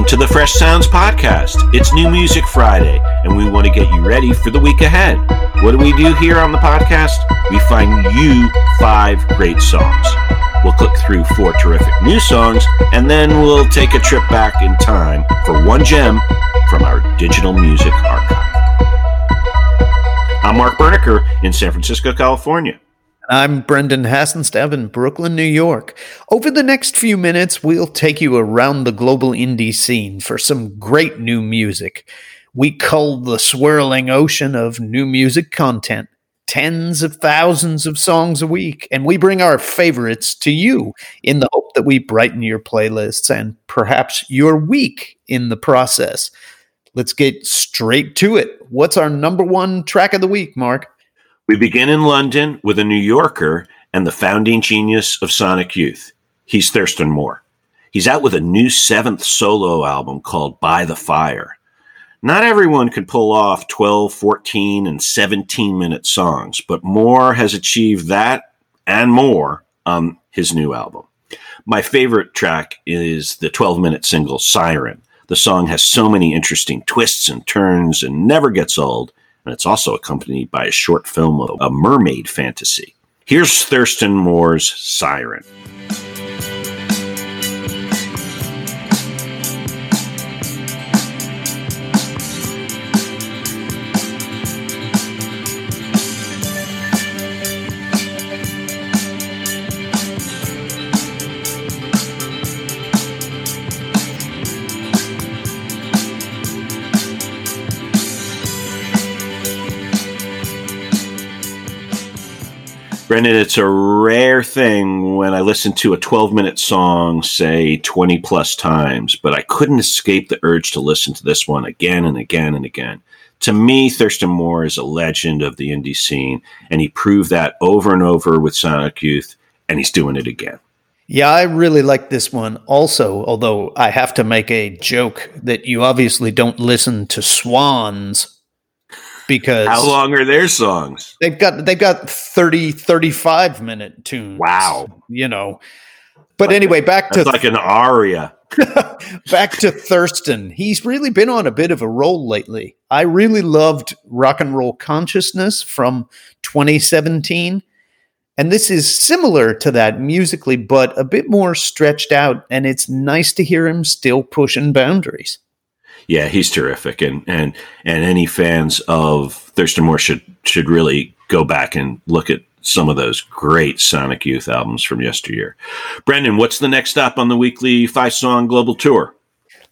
Welcome to the Fresh Sounds Podcast. It's New Music Friday, and we want to get you ready for the week ahead. What do we do here on the podcast? We find you five great songs. We'll click through four terrific new songs, and then we'll take a trip back in time for one gem from our digital music archive. I'm Mark Berniker in San Francisco, California. I'm Brendan Hasenstav in Brooklyn, New York. Over the next few minutes, we'll take you around the global indie scene for some great new music. We cull the swirling ocean of new music content, tens of thousands of songs a week, and we bring our favorites to you in the hope that we brighten your playlists and perhaps your week in the process. Let's get straight to it. What's our number one track of the week, Mark? We begin in London with a New Yorker and the founding genius of Sonic Youth. He's Thurston Moore. He's out with a new seventh solo album called By the Fire. Not everyone could pull off 12, 14, and 17 minute songs, but Moore has achieved that and more on his new album. My favorite track is the 12 minute single Siren. The song has so many interesting twists and turns and never gets old and it's also accompanied by a short film of a mermaid fantasy. Here's Thurston Moore's Siren. Brendan, it's a rare thing when I listen to a 12 minute song, say 20 plus times, but I couldn't escape the urge to listen to this one again and again and again. To me, Thurston Moore is a legend of the indie scene, and he proved that over and over with Sonic Youth, and he's doing it again. Yeah, I really like this one also, although I have to make a joke that you obviously don't listen to Swans because how long are their songs? they've got they've got 30 35 minute tunes wow. you know. But anyway back to like an aria. back to thurston. He's really been on a bit of a roll lately. I really loved rock and roll consciousness from 2017 and this is similar to that musically but a bit more stretched out and it's nice to hear him still pushing boundaries yeah, he's terrific, and and and any fans of Thurston Moore should should really go back and look at some of those great Sonic Youth albums from yesteryear. Brendan, what's the next stop on the weekly five song global tour?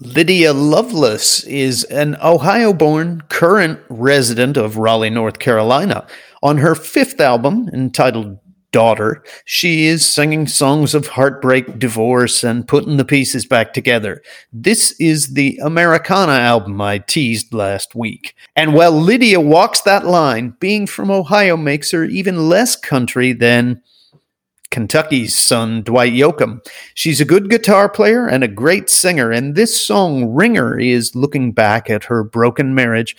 Lydia Loveless is an Ohio born current resident of Raleigh, North Carolina. On her fifth album, entitled daughter, she is singing songs of heartbreak, divorce, and putting the pieces back together. This is the Americana album I teased last week. And while Lydia walks that line, being from Ohio makes her even less country than Kentucky's son, Dwight Yoakam. She's a good guitar player and a great singer, and this song, Ringer, is looking back at her broken marriage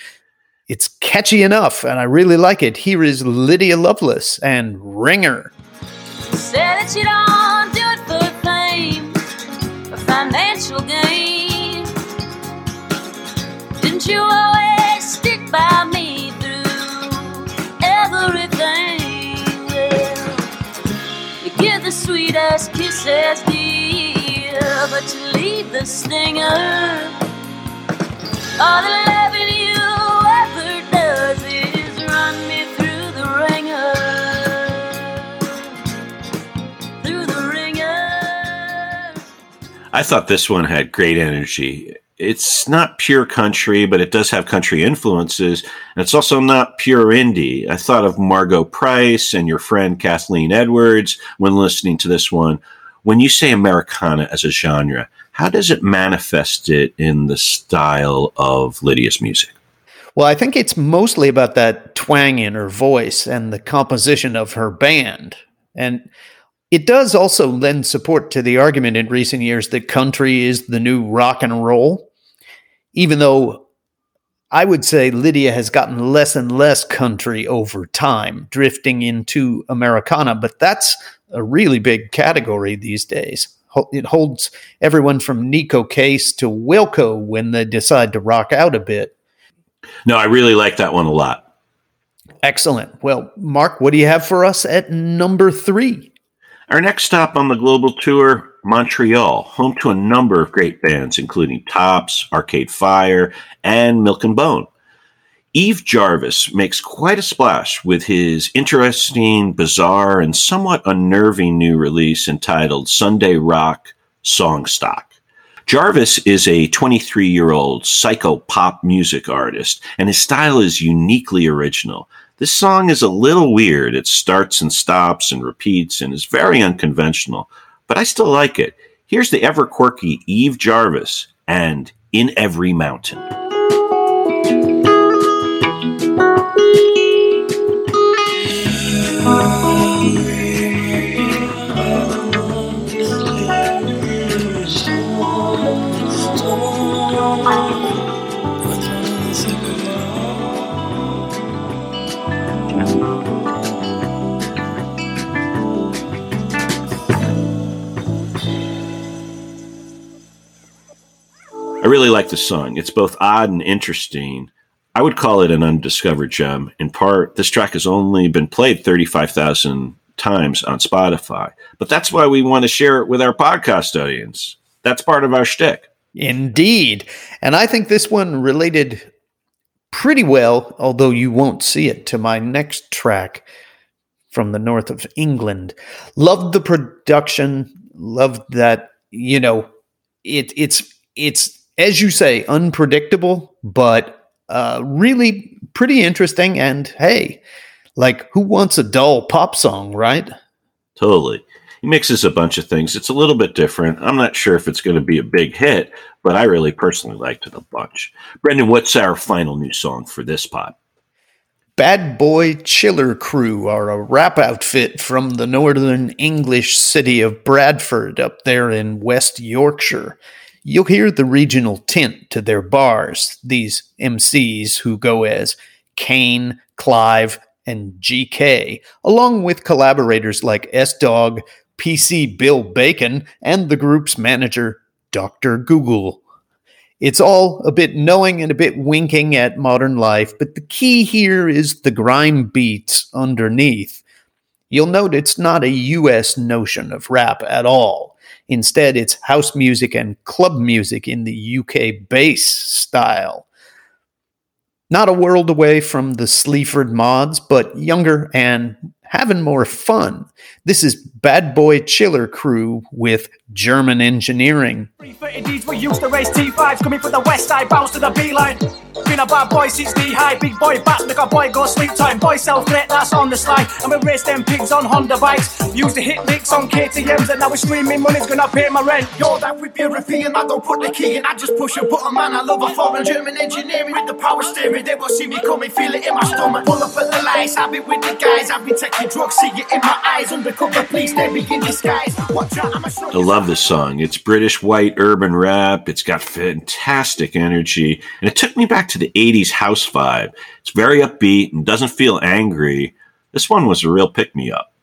it's catchy enough, and I really like it. Here is Lydia Loveless and Ringer. Sweetest kisses, dear, but you leave the stinger. All the I thought this one had great energy. It's not pure country, but it does have country influences. And it's also not pure indie. I thought of Margo Price and your friend Kathleen Edwards when listening to this one. When you say Americana as a genre, how does it manifest it in the style of Lydia's music? Well, I think it's mostly about that twang in her voice and the composition of her band. And it does also lend support to the argument in recent years that country is the new rock and roll, even though I would say Lydia has gotten less and less country over time, drifting into Americana, but that's a really big category these days. It holds everyone from Neko Case to Wilco when they decide to rock out a bit. No, I really like that one a lot. Excellent. Well, Mark, what do you have for us at number three? Our next stop on the global tour, Montreal, home to a number of great bands, including Tops, Arcade Fire, and Milk and Bone. Yves Jarvis makes quite a splash with his interesting, bizarre, and somewhat unnerving new release entitled Sunday Rock Songstock. Jarvis is a 23 year old psycho pop music artist, and his style is uniquely original. This song is a little weird. It starts and stops and repeats and is very unconventional, but I still like it. Here's the ever quirky Yves Jarvis and In Every Mountain. Song. It's both odd and interesting. I would call it an undiscovered gem. In part, this track has only been played 35,000 times on Spotify, but that's why we want to share it with our podcast audience. That's part of our shtick. Indeed. And I think this one related pretty well, although you won't see it, to my next track from the north of England. Loved the production, loved that, you know, it it's it's as you say, unpredictable, but uh really pretty interesting and hey, like who wants a dull pop song, right? Totally. He mixes a bunch of things. It's a little bit different. I'm not sure if it's going to be a big hit, but I really personally liked it a bunch. Brendan, what's our final new song for this pot? Bad Boy Chiller Crew are a rap outfit from the northern English city of Bradford up there in West Yorkshire. You'll hear the regional tint to their bars, these MCs who go as Kane, Clive, and GK, along with collaborators like S Dog, PC Bill Bacon, and the group's manager, Dr. Google. It's all a bit knowing and a bit winking at modern life, but the key here is the grime beats underneath. You'll note it's not a US notion of rap at all. Instead, it's house music and club music in the UK bass style. Not a world away from the Sleaford mods, but younger and having more fun. This is Bad Boy Chiller Crew with German engineering. 330Ds, we used to race T5s coming from the west side, bounce to the B line. Been a bad boy since knee high, big boy back, make a boy go sleep time. Boy self lit, that's on the slide. And we race them pigs on Honda bikes. Used to hit licks on KTMs, and now we're streaming money's gonna pay my rent. Yo, that whip European, I don't put the key in, I just push a button, man. I love a foreign German engineering with the power steering. They will see me coming, feel it in my stomach. Pull up at the lights, I've been with the guys, I've been taking drugs, see it in my eyes. Undercover police, they be in disguise. Watch out, I'ma show I you. love this song. It's British white urban rap. It's got fantastic energy. And it took me back to the 80s house vibe. It's very upbeat and doesn't feel angry. This one was a real pick me up.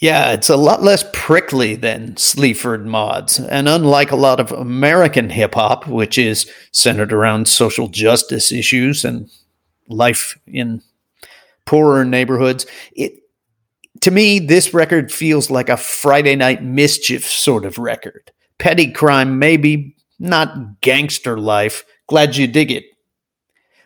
Yeah, it's a lot less prickly than Sleaford mods. And unlike a lot of American hip hop, which is centered around social justice issues and life in poorer neighborhoods, it to me this record feels like a Friday night mischief sort of record. Petty crime maybe, not gangster life. Glad you dig it.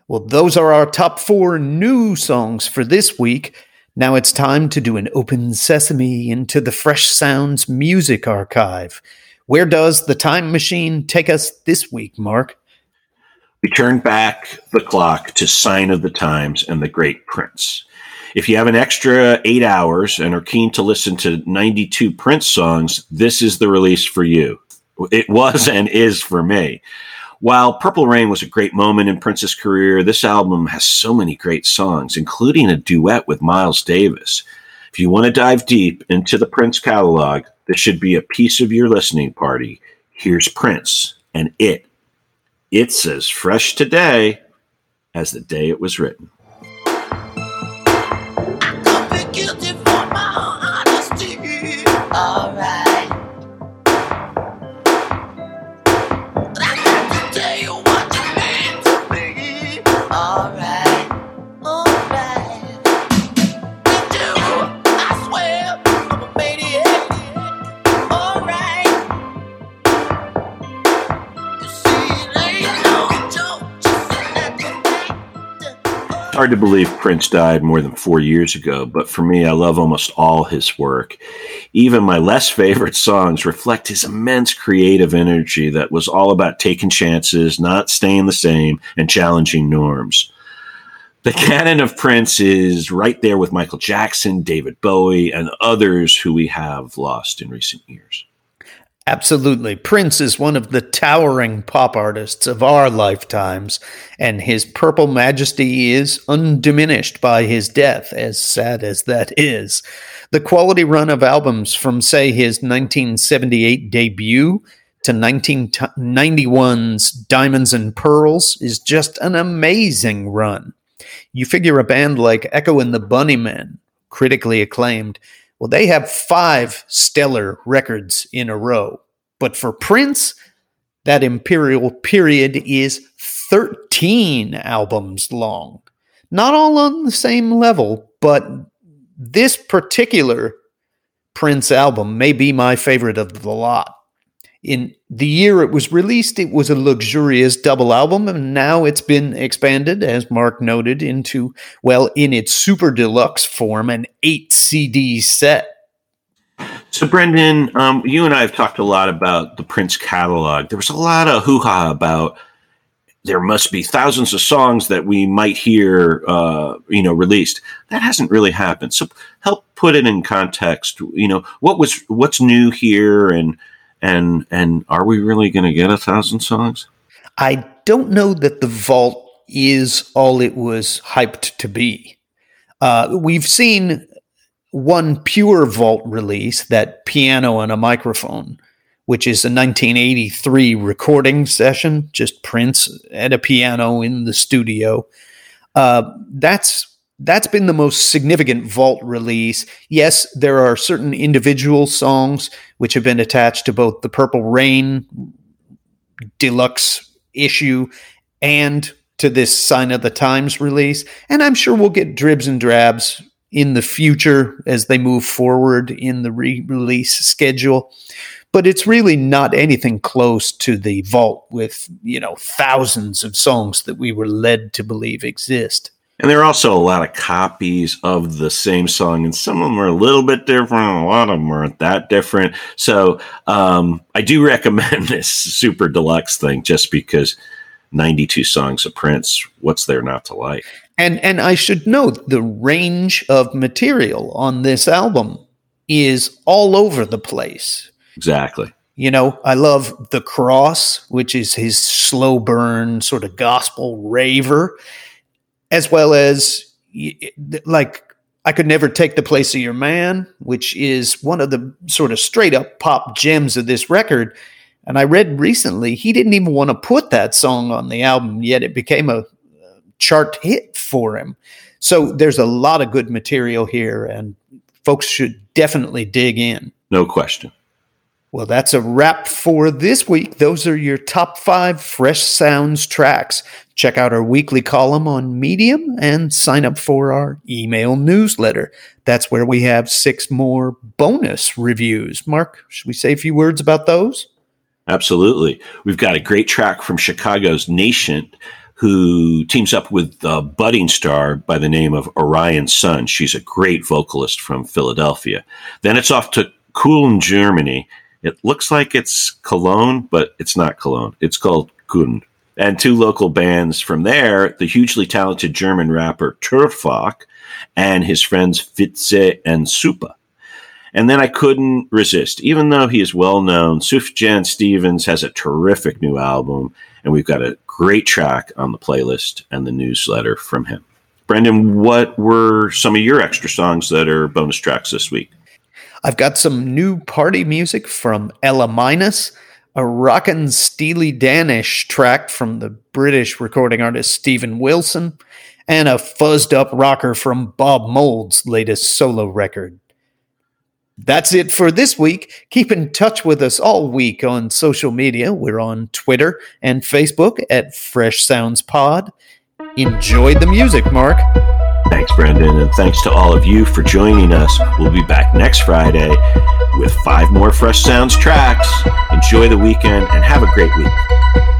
Well, those are our top 4 new songs for this week. Now it's time to do an open sesame into the Fresh Sounds music archive. Where does the time machine take us this week, Mark? We turn back the clock to Sign of the Times and the Great Prince. If you have an extra eight hours and are keen to listen to 92 Prince songs, this is the release for you. It was and is for me. While Purple Rain was a great moment in Prince's career, this album has so many great songs, including a duet with Miles Davis. If you want to dive deep into the Prince catalog, this should be a piece of your listening party. Here's Prince and It. It's as fresh today as the day it was written. Hard to believe Prince died more than four years ago, but for me, I love almost all his work. Even my less favorite songs reflect his immense creative energy that was all about taking chances, not staying the same, and challenging norms. The canon of Prince is right there with Michael Jackson, David Bowie, and others who we have lost in recent years. Absolutely. Prince is one of the towering pop artists of our lifetimes, and his purple majesty is undiminished by his death, as sad as that is. The quality run of albums from, say, his 1978 debut to 1991's Diamonds and Pearls is just an amazing run. You figure a band like Echo and the Bunnymen, critically acclaimed, well, they have five stellar records in a row. But for Prince, that imperial period is 13 albums long. Not all on the same level, but this particular Prince album may be my favorite of the lot. In the year it was released, it was a luxurious double album, and now it's been expanded, as Mark noted, into, well, in its super deluxe form, an eight CD set. So, Brendan, um, you and I have talked a lot about the Prince catalog. There was a lot of hoo ha about there must be thousands of songs that we might hear, uh, you know, released. That hasn't really happened. So, help put it in context. You know, what was what's new here, and and and are we really going to get a thousand songs? I don't know that the vault is all it was hyped to be. Uh, we've seen one pure vault release, that piano and a microphone, which is a 1983 recording session, just Prince at a piano in the studio. Uh, that's that's been the most significant vault release. Yes, there are certain individual songs which have been attached to both the Purple Rain deluxe issue and to this Sign of the Times release. And I'm sure we'll get dribs and drabs in the future as they move forward in the re release schedule. But it's really not anything close to the vault with, you know, thousands of songs that we were led to believe exist. And there are also a lot of copies of the same song, and some of them are a little bit different. A lot of them aren't that different. So um, I do recommend this super deluxe thing just because 92 songs of Prince, what's there not to like? And and I should note the range of material on this album is all over the place. Exactly. You know, I love The Cross, which is his slow burn sort of gospel raver, as well as like I Could Never Take the Place of Your Man, which is one of the sort of straight up pop gems of this record. And I read recently he didn't even want to put that song on the album, yet it became a chart hit for him. So there's a lot of good material here, and folks should definitely dig in. No question. Well, that's a wrap for this week. Those are your top five Fresh Sounds tracks. Check out our weekly column on Medium and sign up for our email newsletter. That's where we have six more bonus reviews. Mark, should we say a few words about those? Absolutely. We've got a great track from Chicago's Nation who teams up with a budding star by the name of Orion Sun. She's a great vocalist from Philadelphia. Then it's off to Köln, Germany. It looks like it's Cologne, but it's not Cologne. It's called Köln. And two local bands from there, the hugely talented German rapper Turfok and his friends Fitze and Supa. And then I couldn't resist. Even though he is well known, Sufjan Stevens has a terrific new album, and we've got a great track on the playlist and the newsletter from him. Brendan, what were some of your extra songs that are bonus tracks this week? I've got some new party music from Ela Minus, a rockin' Steely Danish track from the British recording artist Steven Wilson, and a fuzzed up rocker from Bob Mould's latest solo record. That's it for this week. Keep in touch with us all week on social media. We're on Twitter and Facebook at Fresh Sounds Pod. Enjoy the music, Mark. Thanks, Brendan, and thanks to all of you for joining us. We'll be back next Friday with five more Fresh Sounds tracks. Enjoy the weekend and have a great week.